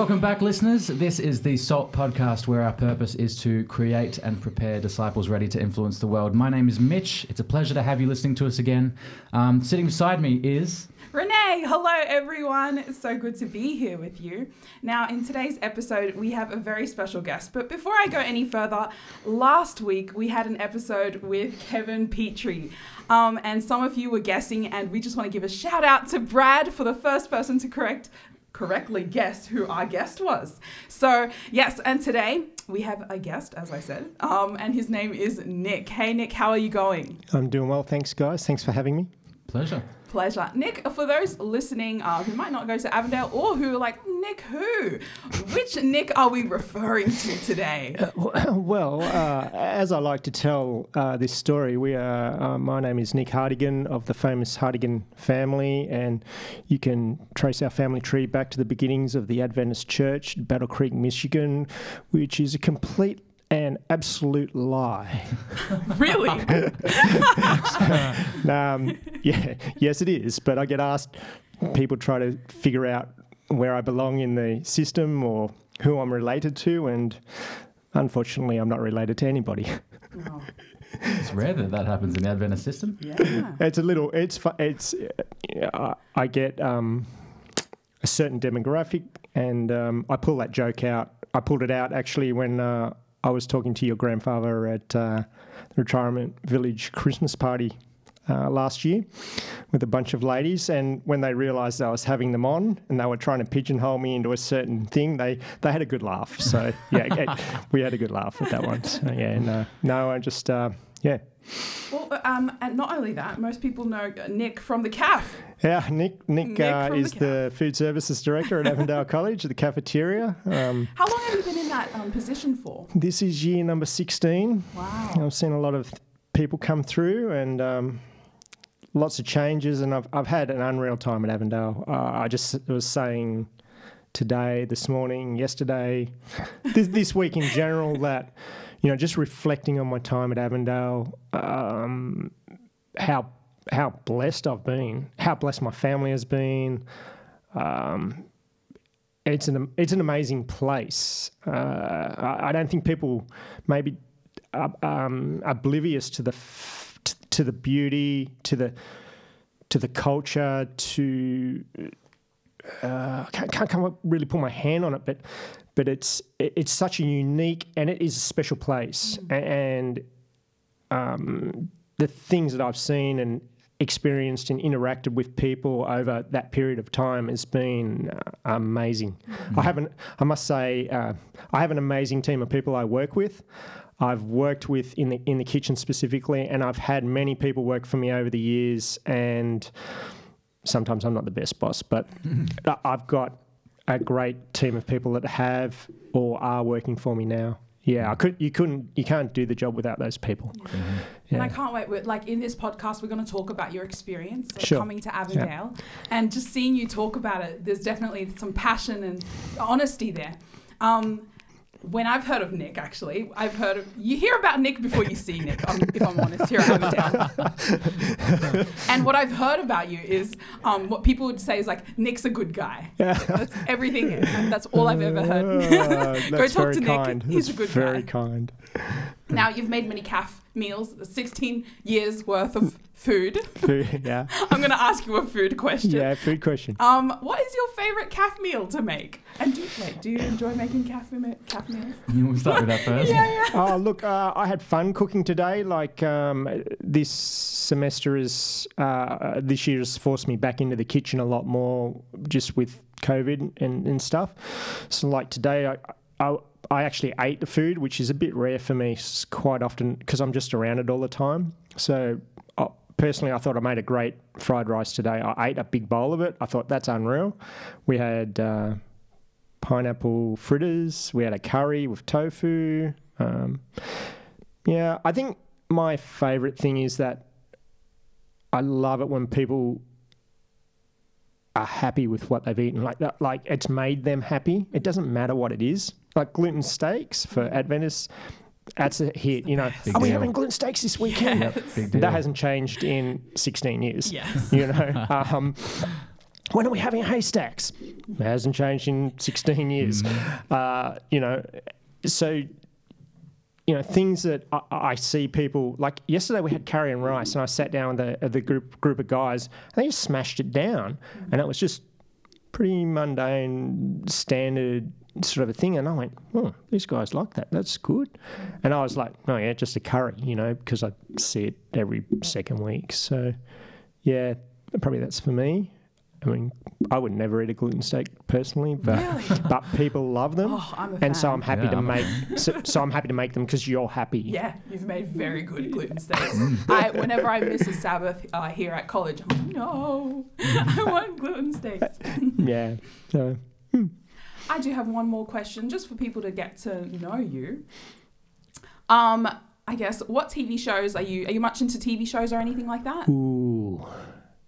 Welcome back, listeners. This is the SALT podcast where our purpose is to create and prepare disciples ready to influence the world. My name is Mitch. It's a pleasure to have you listening to us again. Um, sitting beside me is. Renee, hello everyone. It's so good to be here with you. Now, in today's episode, we have a very special guest. But before I go any further, last week we had an episode with Kevin Petrie. Um, and some of you were guessing, and we just want to give a shout out to Brad for the first person to correct correctly guess who our guest was. So, yes, and today we have a guest, as I said, um, and his name is Nick. Hey, Nick, how are you going? I'm doing well, thanks, guys. Thanks for having me. Pleasure. Pleasure. Nick, for those listening uh, who might not go to Avondale or who are like, Nick who? Which Nick are we referring to today? Uh, well, uh, as I like to tell uh, this story, we are, uh, my name is Nick Hartigan of the famous Hartigan family, and you can trace our family tree back to the beginnings of the Adventist Church, Battle Creek, Michigan, which is a complete an absolute lie. really? um, yeah, yes, it is. But I get asked, people try to figure out where I belong in the system or who I'm related to, and unfortunately, I'm not related to anybody. Oh. It's rare that that happens in the Adventist system. Yeah, it's a little. It's it's. Uh, I get um, a certain demographic, and um, I pull that joke out. I pulled it out actually when uh, I was talking to your grandfather at uh, the retirement village Christmas party uh, last year with a bunch of ladies, and when they realised I was having them on and they were trying to pigeonhole me into a certain thing, they they had a good laugh. So yeah, we had a good laugh at that one. So, yeah, no, no, I just uh, yeah. Well, um, and not only that, most people know Nick from the CAF. Yeah, Nick. Nick, Nick uh, is the, the, food services director at Avondale College, the cafeteria. Um, How long have you been in that um, position for? This is year number sixteen. Wow. I've seen a lot of people come through and. Um, lots of changes, and I've, I've had an unreal time at Avondale. Uh, I just was saying today, this morning, yesterday, this, this week in general that you know, just reflecting on my time at Avondale, um, how how blessed I've been, how blessed my family has been. Um, it's an it's an amazing place. Uh, I, I, don't think people maybe are, um, oblivious to the f- to the beauty, to the to the culture, to uh, can't, can't really put my hand on it, but but it's it's such a unique and it is a special place mm. and um, the things that I've seen and experienced and interacted with people over that period of time has been uh, amazing. Mm. I haven't I must say uh, I have an amazing team of people I work with. I've worked with in the in the kitchen specifically and I've had many people work for me over the years and sometimes I'm not the best boss, but I've got a great team of people that have or are working for me now. Yeah, I could. You couldn't. You can't do the job without those people. Mm-hmm. Yeah. And I can't wait. We're, like in this podcast, we're going to talk about your experience of sure. coming to Avondale, yeah. and just seeing you talk about it. There's definitely some passion and honesty there. Um, when I've heard of Nick, actually, I've heard of you hear about Nick before you see Nick. Um, if I'm honest, here at Avondale. and what I've heard about you is um, what people would say is like Nick's a good guy. Yeah. That's everything. That's all I've ever heard. Uh, Go talk to Nick. He's a good very guy. Very kind. Now you've made many caf meals, 16 years worth of food. Food, yeah. I'm going to ask you a food question. Yeah, food question. Um, what is your favorite caf meal to make? And do, wait, do you enjoy making caf, caf meals? You want to start with that first? yeah, yeah. Oh, look, uh, I had fun cooking today. Like um, this semester is, uh, this year has forced me back into the kitchen a lot more, just with COVID and, and stuff. So, like today, I, I I actually ate the food, which is a bit rare for me quite often because I'm just around it all the time. So uh, personally, I thought I made a great fried rice today. I ate a big bowl of it. I thought that's unreal. We had uh, pineapple fritters. We had a curry with tofu. Um, yeah, I think my favourite thing is that I love it when people are happy with what they've eaten. Like like it's made them happy. It doesn't matter what it is. Like gluten steaks for Adventists, that's a hit. You know, Big are we having gluten steaks this weekend? Yep, that hasn't changed in 16 years. Yes. You know, um, when are we having haystacks? It hasn't changed in 16 years. Uh, you know, so you know things that I, I see people like yesterday we had curry and rice and I sat down with the, the group group of guys and they just smashed it down and it was just pretty mundane standard sort of a thing and I went oh these guys like that that's good and I was like oh yeah just a curry you know because I see it every second week so yeah probably that's for me I mean, I would never eat a gluten steak personally, but Really? but people love them, Oh, I'm a and so. I'm happy Yeah, to I'm make. So, so I'm happy to make them because you're happy. Yeah, you've made very good gluten steaks. I, whenever I miss a Sabbath uh, here at college, I'm like, no, I want gluten steaks. Yeah. So I do have one more question just for people to get to know you. Um, I guess what TV shows are you? Are you much into TV shows or anything like that, ooh,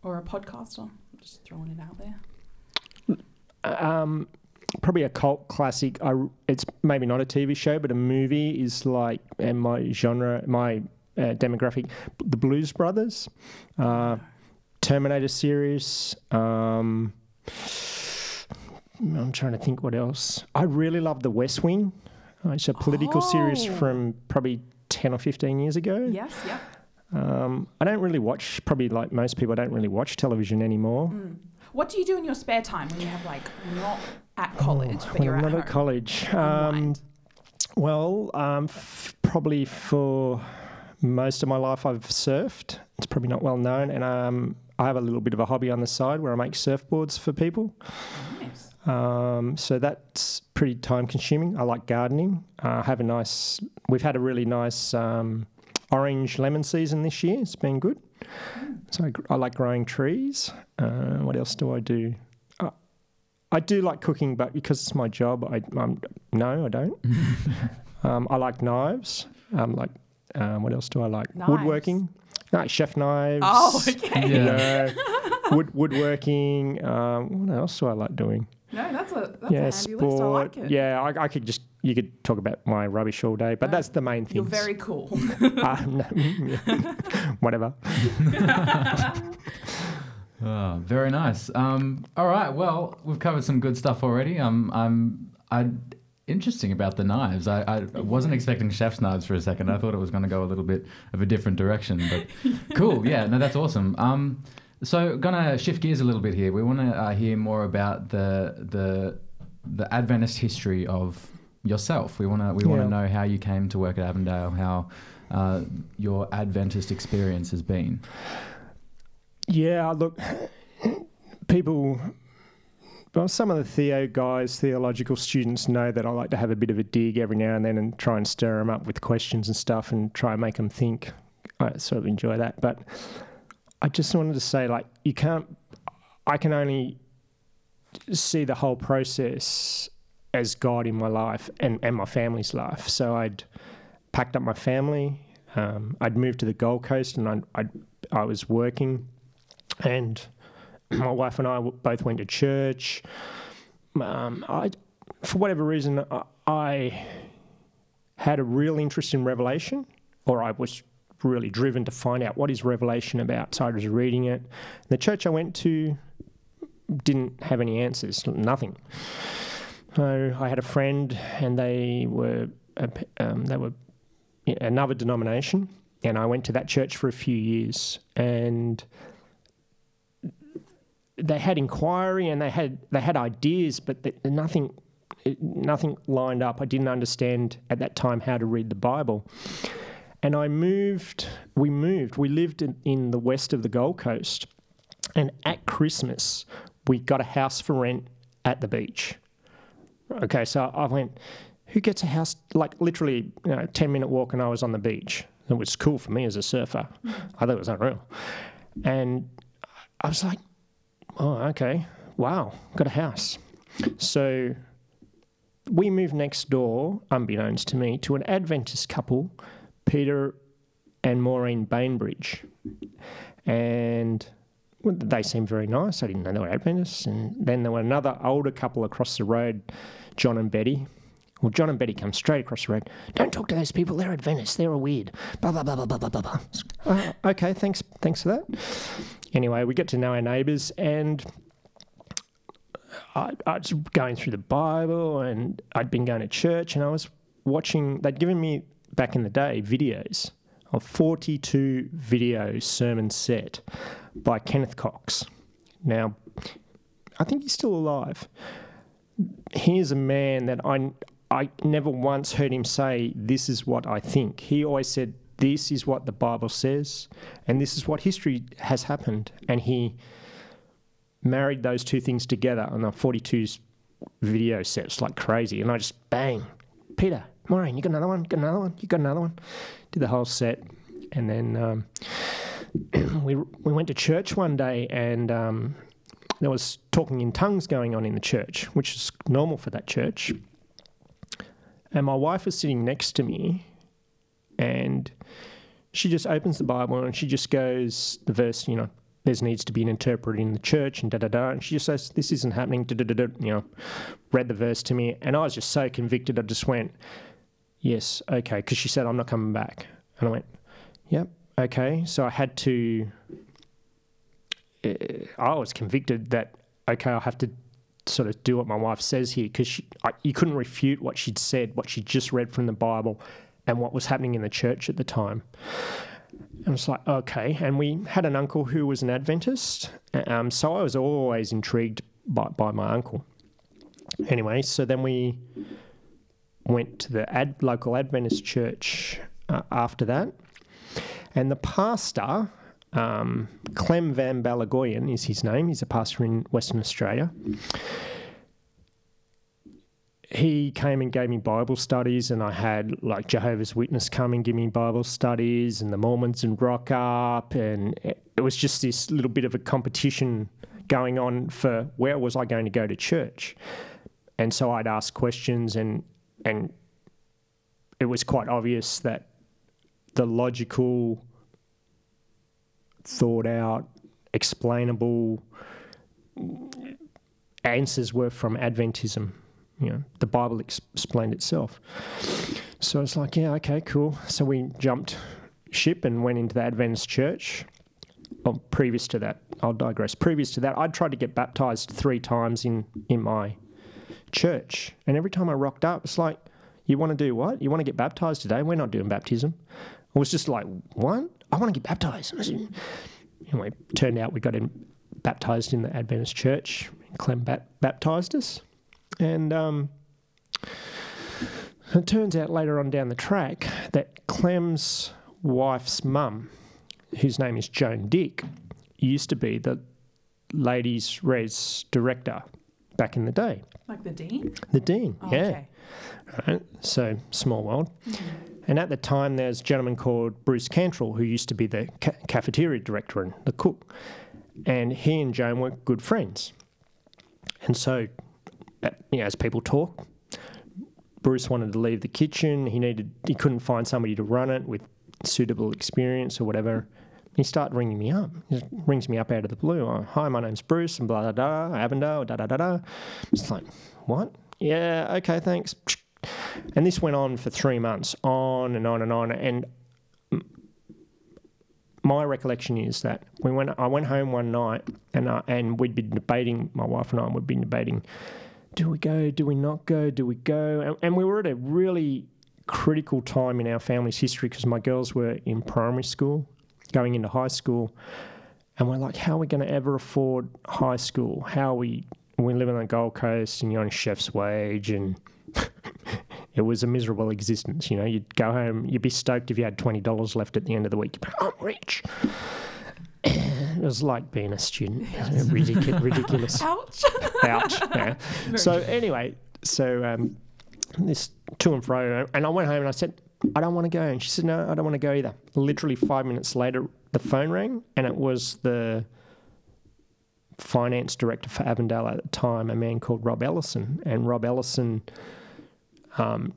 or a podcaster? I'm just throwing it out there. um, probably a cult classic. I, it's maybe not a TV show, but a movie is like and my genre, my uh, demographic, the Blues Brothers, uh, Terminator series. Um, I'm trying to think what else. I really love The West Wing. Uh, It's a political series Oh. from probably 10 or 15 years ago. Yes, yeah. Um, I don't really watch, probably like most people, I don't really watch television anymore. Mm. What do you do in your spare time when you have like not at college, but when you're I'm at not at college. Um, well, um, f- probably for most of my life, I've surfed. It's probably not well known. And um, I have a little bit of a hobby on the side where I make surfboards for people. Nice. Um, so that's pretty time consuming. I like gardening. Uh, have a nice, we've had a really nice um, orange lemon season this year. It's been good. So I, I like growing trees. Uh, what else do I do? Uh, I do like cooking, but because it's my job, I um, no, I don't. um, I like knives. Um, like um, what else do I like? Knives? Woodworking. No, chef knives. Oh, okay. You Yeah. know, wood, woodworking. Um, what else do I like doing? No, that's a that's yeah, a handy sport. list. I like it. Yeah, I, I could just you could talk about my rubbish all day, but No, that's the main thing. You're very cool. uh, no. Whatever. Oh, very nice. Um, all right. Well, we've covered some good stuff already. Um, I'm, I, interesting about the knives. I, I wasn't expecting chef's knives for a second. I thought it was going to go a little bit of a different direction, but cool. Yeah. No, that's awesome. Um, so gonna shift gears a little bit here. We want to uh, hear more about the the the Adventist history of yourself. We want to we want to know how you came to work at Avondale, how uh, your Adventist experience has been. Yeah, look, people. Well, some of the Theo guys, theological students, know that I like to have a bit of a dig every now and then and try and stir them up with questions and stuff and try and make them think. I sort of enjoy that. But I just wanted to say, like, you can't, I can only see the whole process as God in my life and, and my family's life. So I'd packed up my family. Um, I'd moved to the Gold Coast and I'd, I'd, I was working and my wife and I both went to church. Um, I, for whatever reason, I, I had a real interest in Revelation, or I was really driven to find out what is Revelation about. So I was reading it. The church I went to didn't have any answers, nothing. So I had a friend, and they were um, they were another denomination, and I went to that church for a few years, and they had inquiry and they had they had ideas, but th- nothing nothing lined up. I didn't understand at that time how to read the Bible. And I moved, we moved, we lived in, in the west of the Gold Coast. And at Christmas, we got a house for rent at the beach. Okay, so I went, who gets a house, like literally, you know, 10 minute walk and I was on the beach. It was cool for me as a surfer. I thought it was unreal. And I was like, oh, okay, wow, got a house. So we moved next door, unbeknownst to me, to an Adventist couple, Peter and Maureen Bainbridge. And they seemed very nice. I didn't know they were Adventists. And then there were another older couple across the road, John and Betty. Well, John and Betty come straight across the road. Don't talk to those people. They're Adventists. They're weird. Blah blah blah blah blah blah. blah. Uh, okay, thanks. Thanks for that. Anyway, we get to know our neighbours, and I, I was going through the Bible and I'd been going to church and I was watching, they'd given me back in the day videos of 42 video sermon set by Kenneth Cox. Now, I think he's still alive. Here's a man that I, I never once heard him say, This is what I think. He always said, This is what the Bible says, and this is what history has happened. And he married those two things together on the 42 video sets like crazy. And I just bang, Peter, Maureen, you got another one? Got another one? You got another one? Did the whole set. And then um, we, we went to church one day and um, there was talking in tongues going on in the church, which is normal for that church. And my wife was sitting next to me and she just opens the Bible and she just goes, the verse, you know, there needs to be an interpreter in the church and da da da. And she just says, This isn't happening, da da da. You know, read the verse to me. And I was just so convicted. I just went, Yes, okay. Because she said, I'm not coming back. And I went, Yep, okay. So I had to, uh, I was convicted that, okay, I'll have to sort of do what my wife says here because you couldn't refute what she'd said, what she'd just read from the Bible, and what was happening in the church at the time. And it's like, okay. And we had an uncle who was an Adventist. Um, so I was always intrigued by, by my uncle. Anyway, so then we went to the ad, local Adventist church uh, after that. And the pastor, um, Clem Van Balagoyan is his name, he's a pastor in Western Australia. He came and gave me Bible studies, and I had like Jehovah's Witness come and give me Bible studies, and the Mormons and Rock Up, and it was just this little bit of a competition going on for where was I going to go to church, and so I'd ask questions, and and it was quite obvious that the logical, thought out, explainable answers were from Adventism you know, the Bible ex- explained itself. So it's like, yeah, okay, cool. So we jumped ship and went into the Adventist church. Previous to that, I'll digress. Previous to that, I'd tried to get baptized three times in, in my church. And every time I rocked up, it's like, you want to do what? You want to get baptized today? We're not doing baptism. I was just like, what? I want to get baptized. Anyway, turned out we got in, baptized in the Adventist church. Clem baptized us. And um, it turns out later on down the track that Clem's wife's mum, whose name is Joan Dick, used to be the ladies' res director back in the day. Like the dean? The dean, oh, yeah. Okay. Right. So small world. Mm-hmm. And at the time, there's a gentleman called Bruce Cantrell who used to be the ca- cafeteria director and the cook. And he and Joan were good friends. And so you know, as people talk, Bruce wanted to leave the kitchen. He needed, he couldn't find somebody to run it with suitable experience or whatever. He started ringing me up. He rings me up out of the blue. Oh, Hi, my name's Bruce, and blah, blah, blah, Avondale, da, da, da, da. It's like, what? Yeah, okay, thanks. And this went on for three months, on and on and on. And my recollection is that we went, I went home one night, and, uh, and we'd been debating, my wife and I, we'd been debating do we go? Do we not go? Do we go? And, and we were at a really critical time in our family's history because my girls were in primary school, going into high school. And we're like, how are we going to ever afford high school? How are we, we live on the Gold Coast and you're on chef's wage and it was a miserable existence. You know, you'd go home, you'd be stoked if you had $20 left at the end of the week. You'd be, I'm rich. it was like being a student. Ridiculous. ridiculous. Ouch. Ouch. Yeah. So anyway, so um, this to and fro, and I went home and I said, I don't want to go. And she said, No, I don't want to go either. Literally five minutes later, the phone rang, and it was the finance director for Avondale at the time, a man called Rob Ellison. And Rob Ellison um,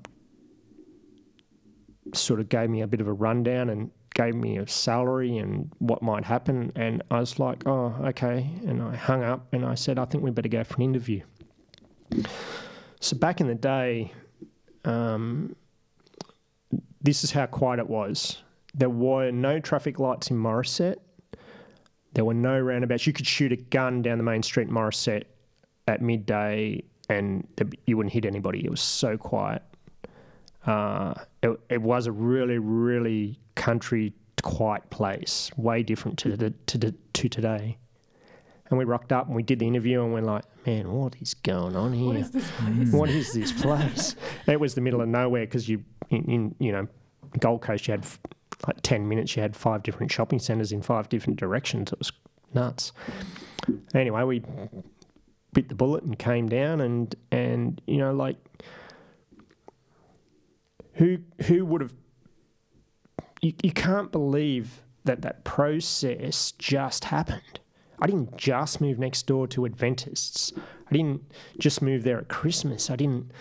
sort of gave me a bit of a rundown and gave me a salary and what might happen. And I was like, oh, okay. And I hung up and I said, I think we better go for an interview. So back in the day, um, this is how quiet it was. There were no traffic lights in Morisset. There were no roundabouts. You could shoot a gun down the main street in Morisset at midday, and you wouldn't hit anybody. It was so quiet. Uh, it, it was a really, really country quiet place, way different to the, to the, to today. And we rocked up and we did the interview and we're like, man, what is going on here? What is this place? what is this place? it was the middle of nowhere because you, in, in you know, Gold Coast, you had f- like ten minutes. You had five different shopping centres in five different directions. It was nuts. Anyway, we bit the bullet and came down, and and you know, like who who would have? You, you can't believe that that process just happened. I didn't just move next door to Adventists. I didn't just move there at Christmas. I didn't.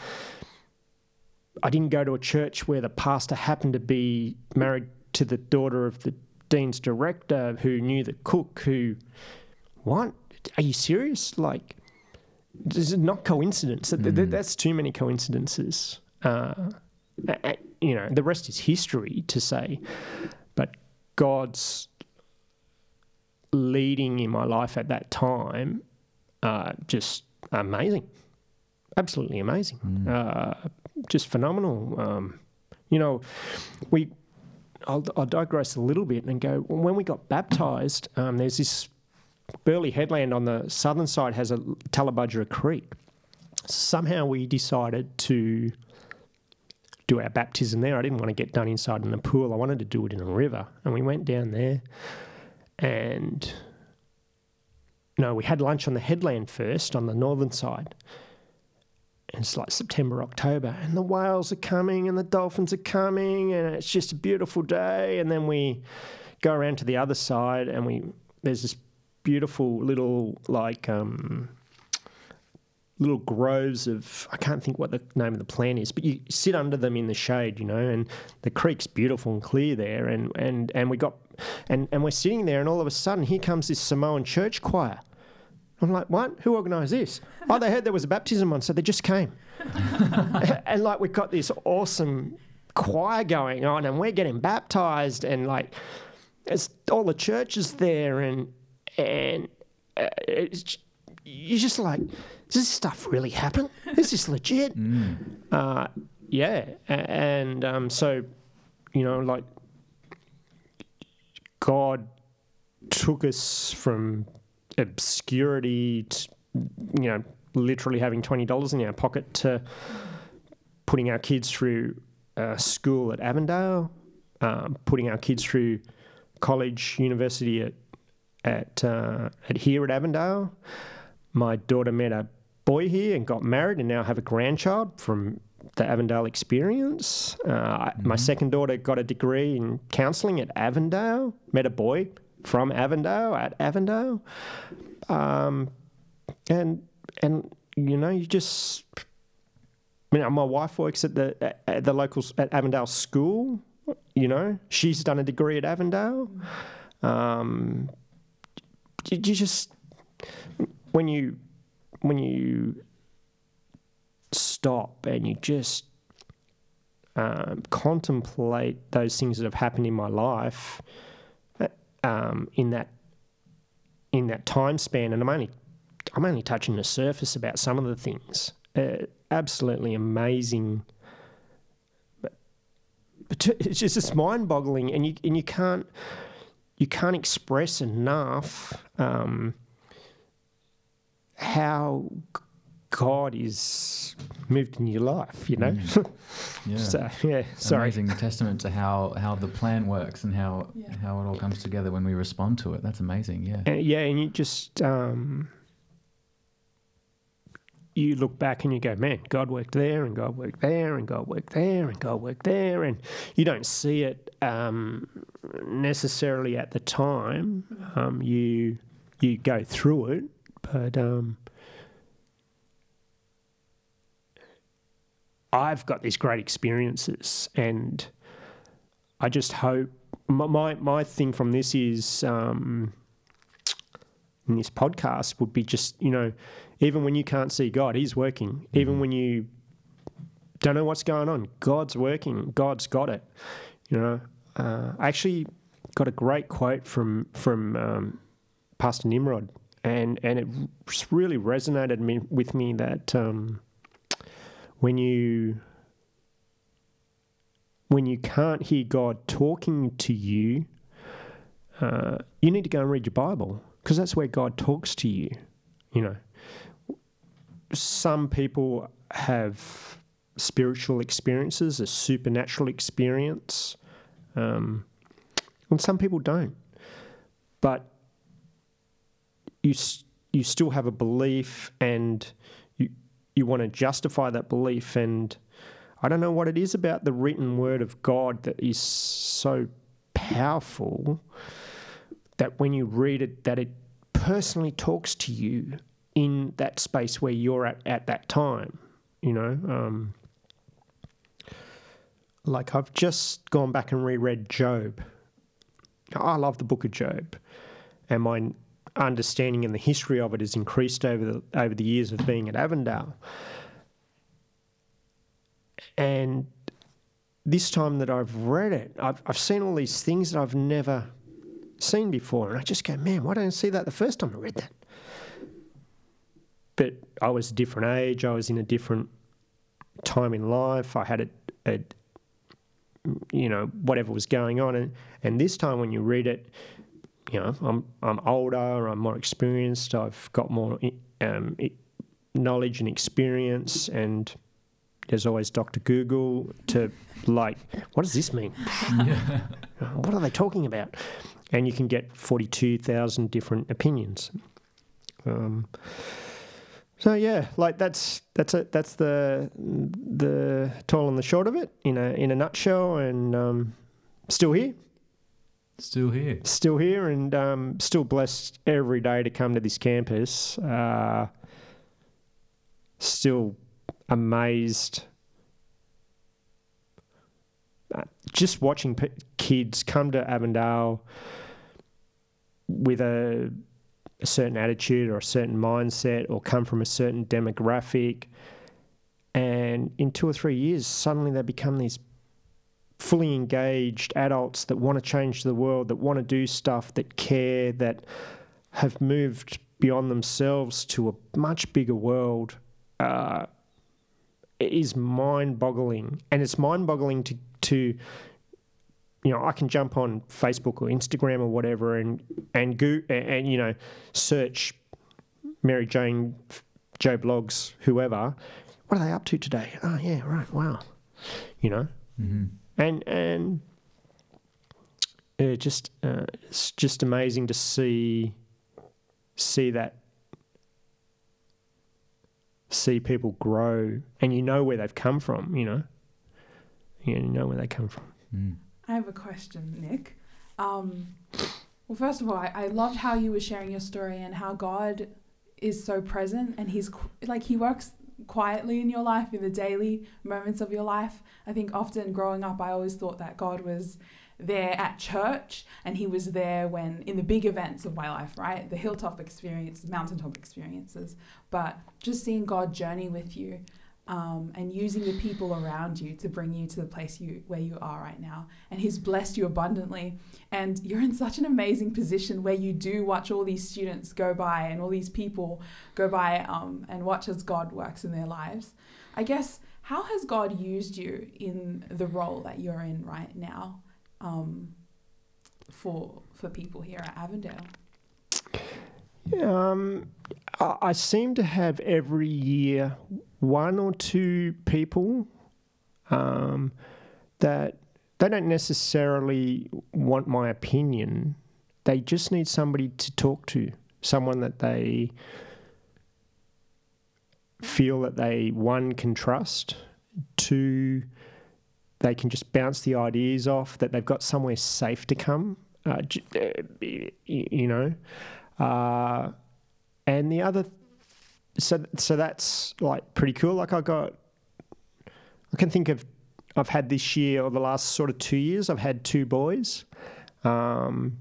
I didn't go to a church where the pastor happened to be married to the daughter of the dean's director, who knew the cook. Who, what? Are you serious? Like, this is not coincidence. That Mm. That's too many coincidences. Uh, you know, the rest is history to say, but God's leading in my life at that time, uh, just amazing, absolutely amazing, uh, just phenomenal. Um, you know, we. I'll, I'll digress a little bit and go. When we got baptized, um, there's this Burleigh Headland on the southern side has a Tallebudgera Creek. Somehow we decided to do our baptism there. I didn't want to get done inside in a pool. I wanted to do it in a river, and we went down there and no, we had lunch on the headland first on the northern side. And it's like September, October, and the whales are coming and the dolphins are coming, and it's just a beautiful day. And then we go around to the other side, and we there's this beautiful little like um, little groves of I can't think what the name of the plant is, but you sit under them in the shade, you know, and the creek's beautiful and clear there, and and and we got and and we're sitting there, and all of a sudden here comes this Samoan church choir. I'm like, what? Who organised this? Oh, they heard there was a baptism on, so they just came. and like we've got this awesome choir going on, and we're getting baptized, and like it's all the churches there, and and uh, it's you just like, does this stuff really happen? Is this legit? Uh, yeah, and um, so you know, like God took us from obscurity, to, you know, literally having twenty dollars in our pocket to putting our kids through uh, school at Avondale, um, putting our kids through college, university at at uh, at here at Avondale. My daughter met a boy here and got married, and now have a grandchild from the Avondale experience. Uh, I My second daughter got a degree in counselling at Avondale. Met a boy from Avondale at Avondale, um, and and you know you just. I mean, my wife works at the at- at the local at Avondale school. You know, she's done a degree at Avondale. Um, you, you just when you when you stop and you just um, contemplate those things that have happened in my life uh, um, in that in that time span, and I'm only I'm only touching the surface about some of the things. Uh, absolutely amazing. But, it's just it's mind-boggling, and you and you can't you can't express enough um, how God is moved in your life. You know. Yeah. so yeah, sorry. Amazing testament to how, how the plan works and how Yeah. how it all comes together when we respond to it. That's amazing. Yeah. Uh, yeah, and you just um, you look back and you go, man, God worked there, and God worked there, and God worked there, and God worked there, and you don't see it um, necessarily at the time. Um, you you go through it, but I've got these great experiences, and I just hope my my, my thing from this is. Um, in this podcast would be just you know even when you can't see god he's working. Even when you don't know what's going on god's working. God's got it you know. Uh, i actually got a great quote from from um, pastor nimrod and and it really resonated me, with me that um, when you when you can't hear God talking to you, uh, you need to go and read your Bible because that's where God talks to you. You know, some people have spiritual experiences, a supernatural experience, um, and some people don't. But you you still have a belief, and you want to justify that belief, and I don't know what it is about the written word of God that is so powerful that when you read it, that it personally talks to you in that space where you're at at that time. You know, um, like I've just gone back and reread Job. I love the book of Job, and my understanding and the history of it has increased over the over the years of being at Avondale. And this time that I've read it, I've, I've seen all these things that I've never seen before. And I just go, man, why didn't I see that the first time I read that? But I was a different age, I was in a different time in life, I had a, a you know, whatever was going on. And, and this time when you read it, you know, I'm, I'm older, I'm more experienced, I've got more um, knowledge and experience, and there's always Dr. Google to like, what does this mean? Yeah. What are they talking about? And you can get 42,000 different opinions. Um, so yeah, like that's that's it. That's the the tall and the short of it in a in a nutshell. And um, still here. Still here. Still here, and um, still blessed every day to come to this campus. Uh, still amazed. Uh, just watching p- kids come to Avondale with a a certain attitude or a certain mindset or come from a certain demographic. And in two or three years, suddenly they become these fully engaged adults that want to change the world, that want to do stuff, that care, that have moved beyond themselves to a much bigger world. Uh, is mind boggling. And it's mind boggling to, to you know, I can jump on Facebook or Instagram or whatever and and go and, and you know search Mary Jane, Joe Bloggs, whoever. What are they up to today? Oh yeah, right. Wow, you know, mm-hmm. And and it just uh, it's just amazing to see see that see people grow and you know where they've come from you know you know where they come from mm. I have a question, Nick. Um, well, first of all, I, I loved how you were sharing your story and how God is so present and He's like He works quietly in your life in the daily moments of your life. I think often growing up, I always thought that God was there at church and he was there when in the big events of my life right the hilltop experience mountaintop experiences but just seeing god journey with you um, and using the people around you to bring you to the place you where you are right now. And He's blessed you abundantly, and you're in such an amazing position where you do watch all these students go by and all these people go by um, and watch as God works in their lives. I guess how has God used you in the role that you're in right now um, for for people here at Avondale? Um, I seem to have every year one or two people um, that they don't necessarily want my opinion. They just need somebody to talk to, someone that they feel that they one can trust, two they can just bounce the ideas off, that they've got somewhere safe to come. Uh, you know, uh, and the other, so so that's like pretty cool. Like I got, I can think of, I've had this year or the last sort of two years, I've had two boys, um,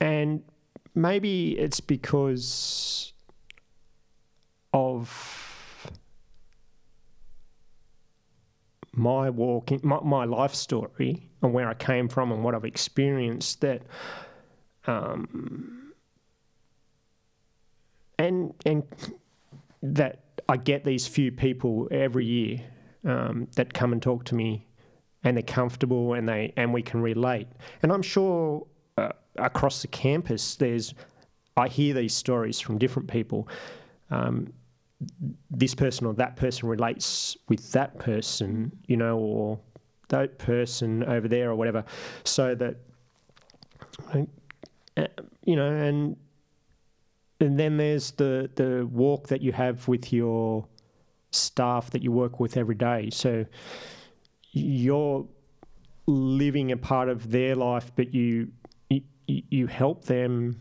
and maybe it's because of my walk, my, my life story, and where I came from and what I've experienced that um, and and that I get these few people every year um, that come and talk to me, and they're comfortable and they and we can relate. And I'm sure uh, across the campus, there's I hear these stories from different people. Um, this person or that person relates with that person, you know, or that person over there or whatever, so that uh, you know, and and then there's the the walk that you have with your staff that you work with every day. So you're living a part of their life, but you you, you help them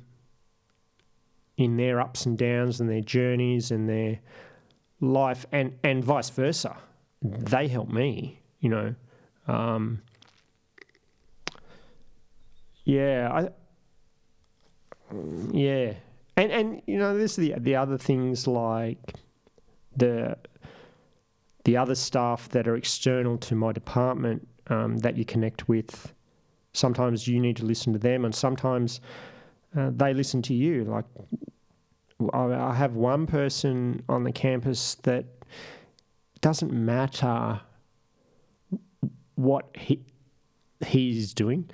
in their ups and downs and their journeys and their life, and and vice versa. They help me, you know. Um, yeah, I. Yeah, and and you know, there's the the other things like the the other staff that are external to my department um, that you connect with. Sometimes you need to listen to them, and sometimes uh, they listen to you. Like I, I have one person on the campus that doesn't matter what he he's doing,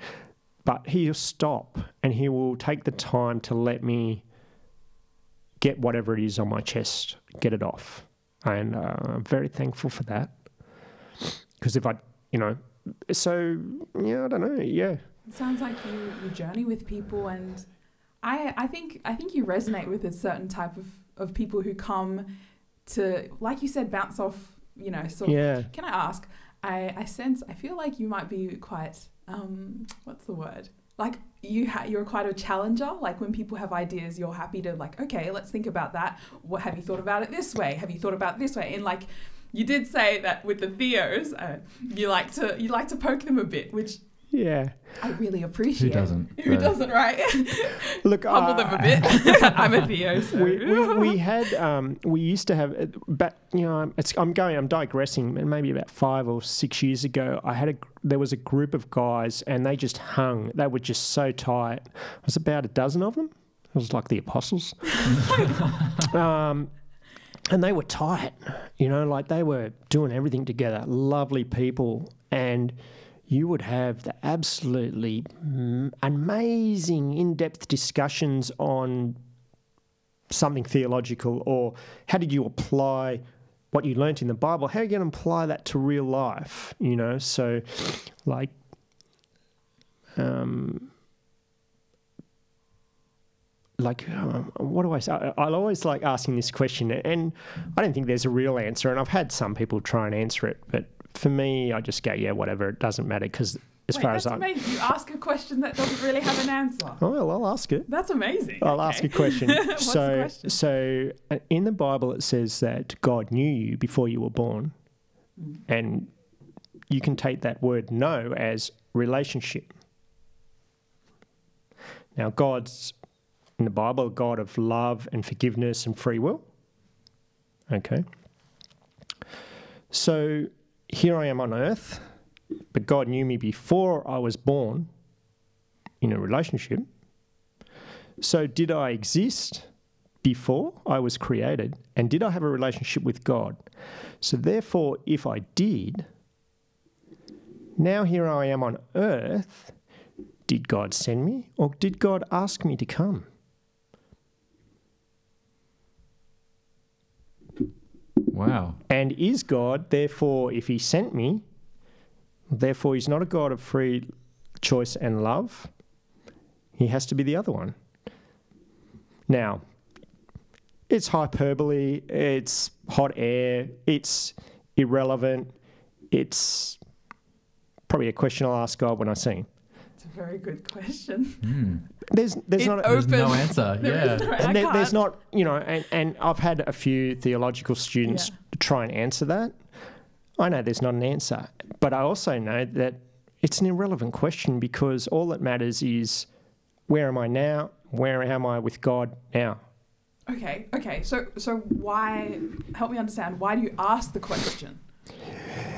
but he'll stop and he will take the time to let me get whatever it is on my chest, get it off. And uh, I'm very thankful for that. Because if I, you know, so, yeah, I don't know, yeah. It sounds like you, you journey with people and I, I think I think you resonate with a certain type of, of people who come to like you said bounce off you know sort yeah. of can I ask I, I sense I feel like you might be quite um what's the word like you ha- you're quite a challenger. Like when people have ideas you're happy to like okay let's think about that. What have you thought about it this way? Have you thought about this way? And like you did say that with the theos uh, you like to you like to poke them a bit which yeah I really appreciate. Who doesn't? Who doesn't, right? Look, humble uh, them a bit. I'm a Theo. So. we, we, we had um, we used to have uh, but you know it's, I'm going I'm digressing and maybe about five or six years ago I had a there was a group of guys and they just hung they were just so tight it was about a dozen of them it was like the apostles um, and they were tight you know like they were doing everything together lovely people and you would have the absolutely amazing in-depth discussions on something theological or how did you apply what you learnt in the Bible? How are you going to apply that to real life? You know, so like, um, like uh, what do I say? I, I'll always like asking this question, and I don't think there's a real answer. And I've had some people try and answer it, but for me, I just go, yeah, whatever. It doesn't matter because as Wait, far as I'm. amazing. You ask a question that doesn't really have an answer. oh, well, I'll ask it. That's amazing. I'll okay. ask a question. So, question? so uh, in the Bible, it says that God knew you before you were born, Mm. and you can take that word "know" as relationship. Now, God's in the Bible, a God of love and forgiveness and free will. Okay. So here I am on earth, but God knew me before I was born in a relationship. So, did I exist before I was created? And did I have a relationship with God? So, therefore, if I did, now here I am on earth. Did God send me or did God ask me to come? Wow. And is God, therefore, if He sent me, therefore He's not a God of free choice and love? He has to be the other one. Now, it's hyperbole, it's hot air, it's irrelevant, it's probably a question I'll ask God when I see Him. It's a very good question. Hmm. There's, there's It not. A, There's no answer. There yeah. no- and there, there's can't. not, you know, and, and I've had a few theological students Yeah. try and answer that. I know there's not an answer, but I also know that it's an irrelevant question because all that matters is where am I now? Where am I with God now? Okay, okay. So, so why? Help me understand. Why do you ask the question?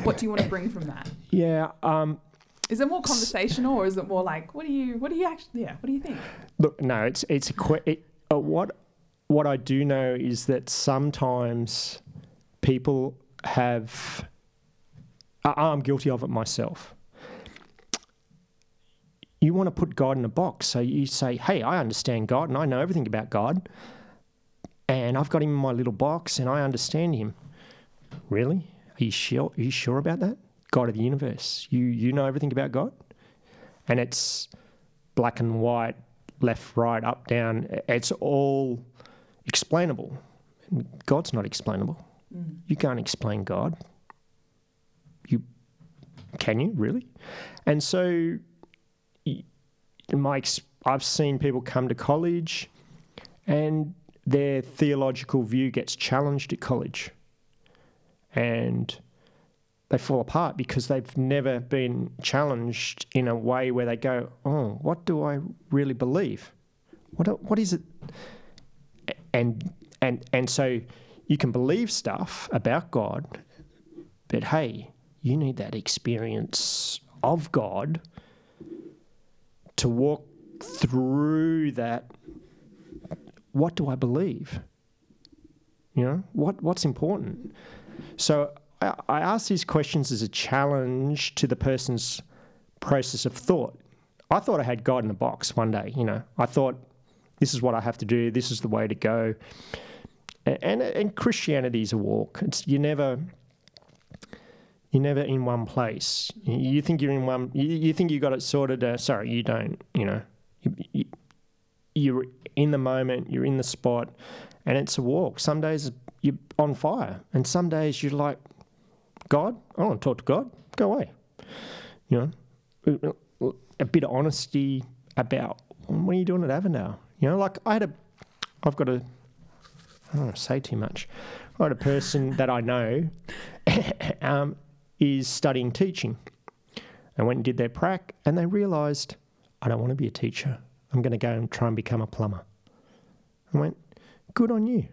What do you want to bring from that? Yeah, um, Is it more conversational, or is it more like, what do you, what do you actually, yeah, what do you think? look, no, it's it's a it, uh, what what I do know is that sometimes people have. I- I'm guilty of it myself. You want to put God in a box, so you say, "Hey, I understand God, and I know everything about God, and I've got him in my little box, and I understand him." Really? Are you sure? Are you sure about that? God of the universe. You you know everything about God, and it's black and white, left, right, up, down. It's all explainable. God's not explainable. Mm. You can't explain God. You can you really? And so, my I've seen people come to college, and their theological view gets challenged at college, and they fall apart because they've never been challenged in a way where they go, "Oh, what do I really believe? What what is it?" And and and so you can believe stuff about God, but hey, you need that experience of God to walk through that. What do I believe? You know, what what's important? So I, ask these questions as a challenge to the person's process of thought. I thought I had God in a box one day, you know. I thought this is what I have to do, this is the way to go. A- And and Christianity is a walk. It's you never you're never in one place. You- think you're in one. You, you think you got it sorted. Uh, sorry, you don't. You know, you, you're in the moment. You're in the spot, and it's a walk. Some days you're on fire, and some days you're like, God, I want to talk to God. Go away. You know, a bit of honesty about what are you doing at Avondale. You know, like I had a, I've got a, I don't want to say too much. I had a person that I know um, is studying teaching. and went and did their prac, and they realised, I don't want to be a teacher. I'm going to go and try and become a plumber. I went, good on you.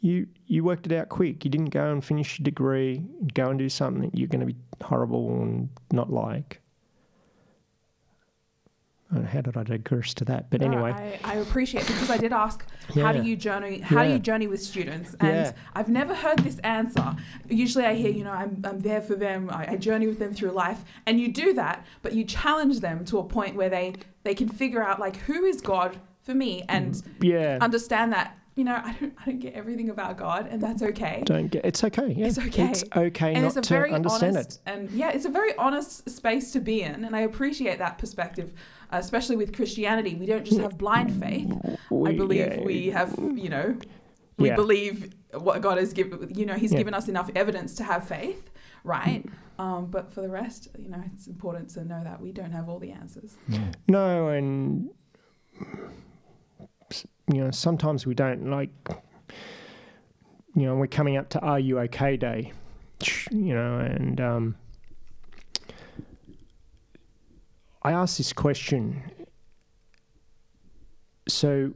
You you worked it out quick. You didn't go and finish your degree, go and do something that you're going to be horrible and not like. How did I digress to that? But No, anyway, I, I appreciate because I did ask how do you journey how do you journey with students and Yeah. I've never heard this answer. Usually I hear you know I'm, I'm there for them I, I journey with them through life and you do that but you challenge them to a point where they they can figure out like who is God for me and yeah, understand that you know I don't I don't get everything about God and that's okay. don't get. It's okay. Yeah. It's okay. It's okay and not it's a to very understand honest it. and yeah it's a very honest space to be in and i appreciate that perspective uh, especially with christianity we don't just have blind faith i We- believe yeah, we have you know we Yeah. believe what god has given you know he's given us enough evidence to have faith right um, but for the rest you know it's important to know that we don't have all the answers No, and you know sometimes we don't like. You know, we're coming up to Are You OK Day, you know, and um, I asked this question. So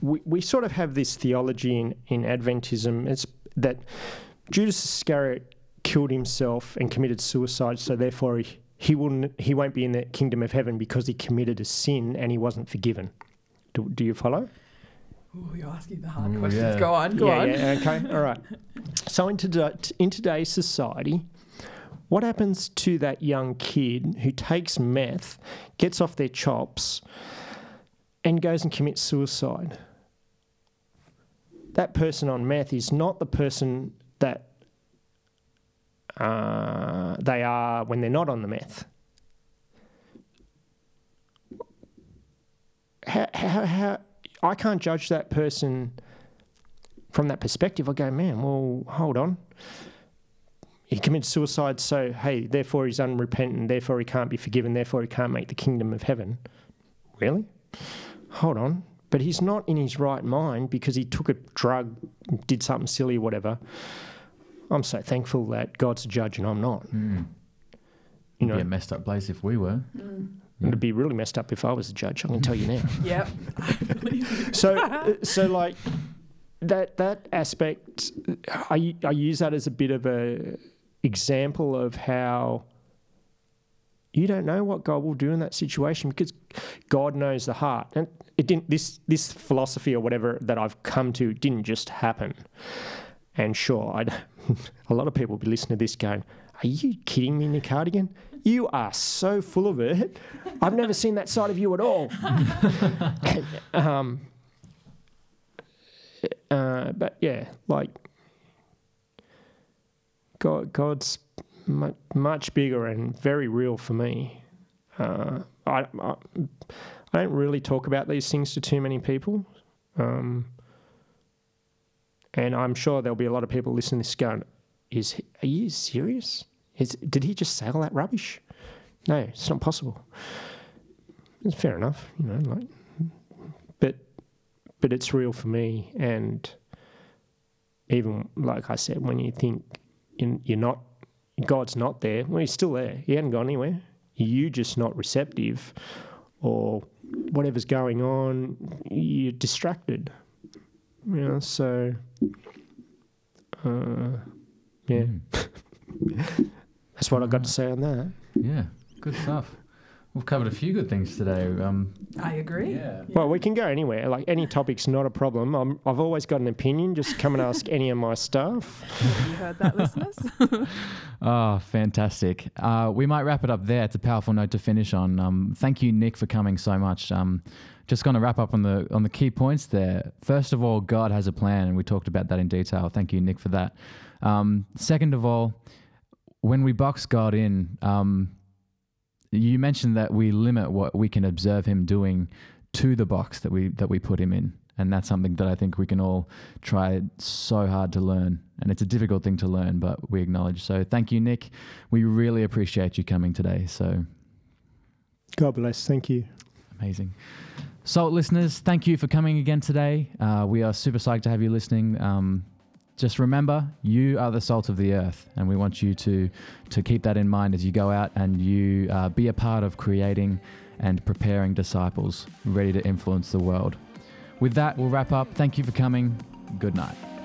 we, we sort of have this theology in, in Adventism it's that Judas Iscariot killed himself and committed suicide, so therefore he, he wouldn't he won't be in the kingdom of heaven because he committed a sin and he wasn't forgiven. Do, do you follow? Oh you're asking the hard Ooh, questions yeah. go on go yeah, on yeah, okay, all right. So in, today, in today's society, what happens to that young kid who takes meth, gets off their chops, and goes and commits suicide? That person on meth is not the person that uh, they are when they're not on the meth. How, how, how, I can't judge that person from that perspective. I go, man, well, hold on. He commits suicide, so hey, therefore he's unrepentant, therefore he can't be forgiven, therefore he can't make the kingdom of heaven. Really? Hold on. But he's not in his right mind because he took a drug, did something silly, or whatever. I'm so thankful that God's a judge and I'm not. Mm. You know, Be a messed up place if we were. It'd be really messed up if I was a judge. I can tell you now. yep I believe you. so uh, so like that that aspect I, I use that as a bit of a example of how you don't know what God will do in that situation because God knows the heart. And it didn't. This this philosophy or whatever that I've come to didn't just happen. And sure, I a lot of people will be listening to this going, "Are you kidding me, Nick Hartigan? You are so full of it. I've never seen that side of you at all." um, uh, but yeah, like God, God's much, much bigger and very real for me. Uh, I, I, I don't really talk about these things to too many people. Um, and I'm sure there'll be a lot of people listening to this going, "Is are you serious? Is did he just say all that rubbish? No, it's not possible." It's fair enough, you know, like, but but it's real for me, and even like I said, when you think you're not, God's not there. Well, He's still there. He hadn't gone anywhere. You're just not receptive, or whatever's going on, you're distracted. You know, so uh, yeah, mm. that's what I've got to say on that. Yeah, good stuff. We've covered a few good things today. Um, I agree. Yeah. Well, we can go anywhere. Like any topic's not a problem. i have always got an opinion. Just come and ask any of my staff. you heard that, listeners? oh, fantastic. Uh, we might wrap it up there. It's a powerful note to finish on. Um, thank you, Nick, for coming so much. Um, just going to wrap up on the on the key points there. First of all, God has a plan, and we talked about that in detail. Thank you, Nick, for that. Um, second of all, when we box God in um, you mentioned that we limit what we can observe him doing to the box that we that we put him in, and that's something that I think we can all try so hard to learn. And it's a difficult thing to learn, but we acknowledge. So thank you, Nick. We really appreciate you coming today. So God bless. Thank you. Amazing. Salt listeners, thank you for coming again today. Uh, we are super psyched to have you listening. Um, just remember you are the salt of the earth and we want you to to keep that in mind as you go out and you uh, be a part of creating and preparing disciples ready to influence the world. With that we'll wrap up. Thank you for coming. Good night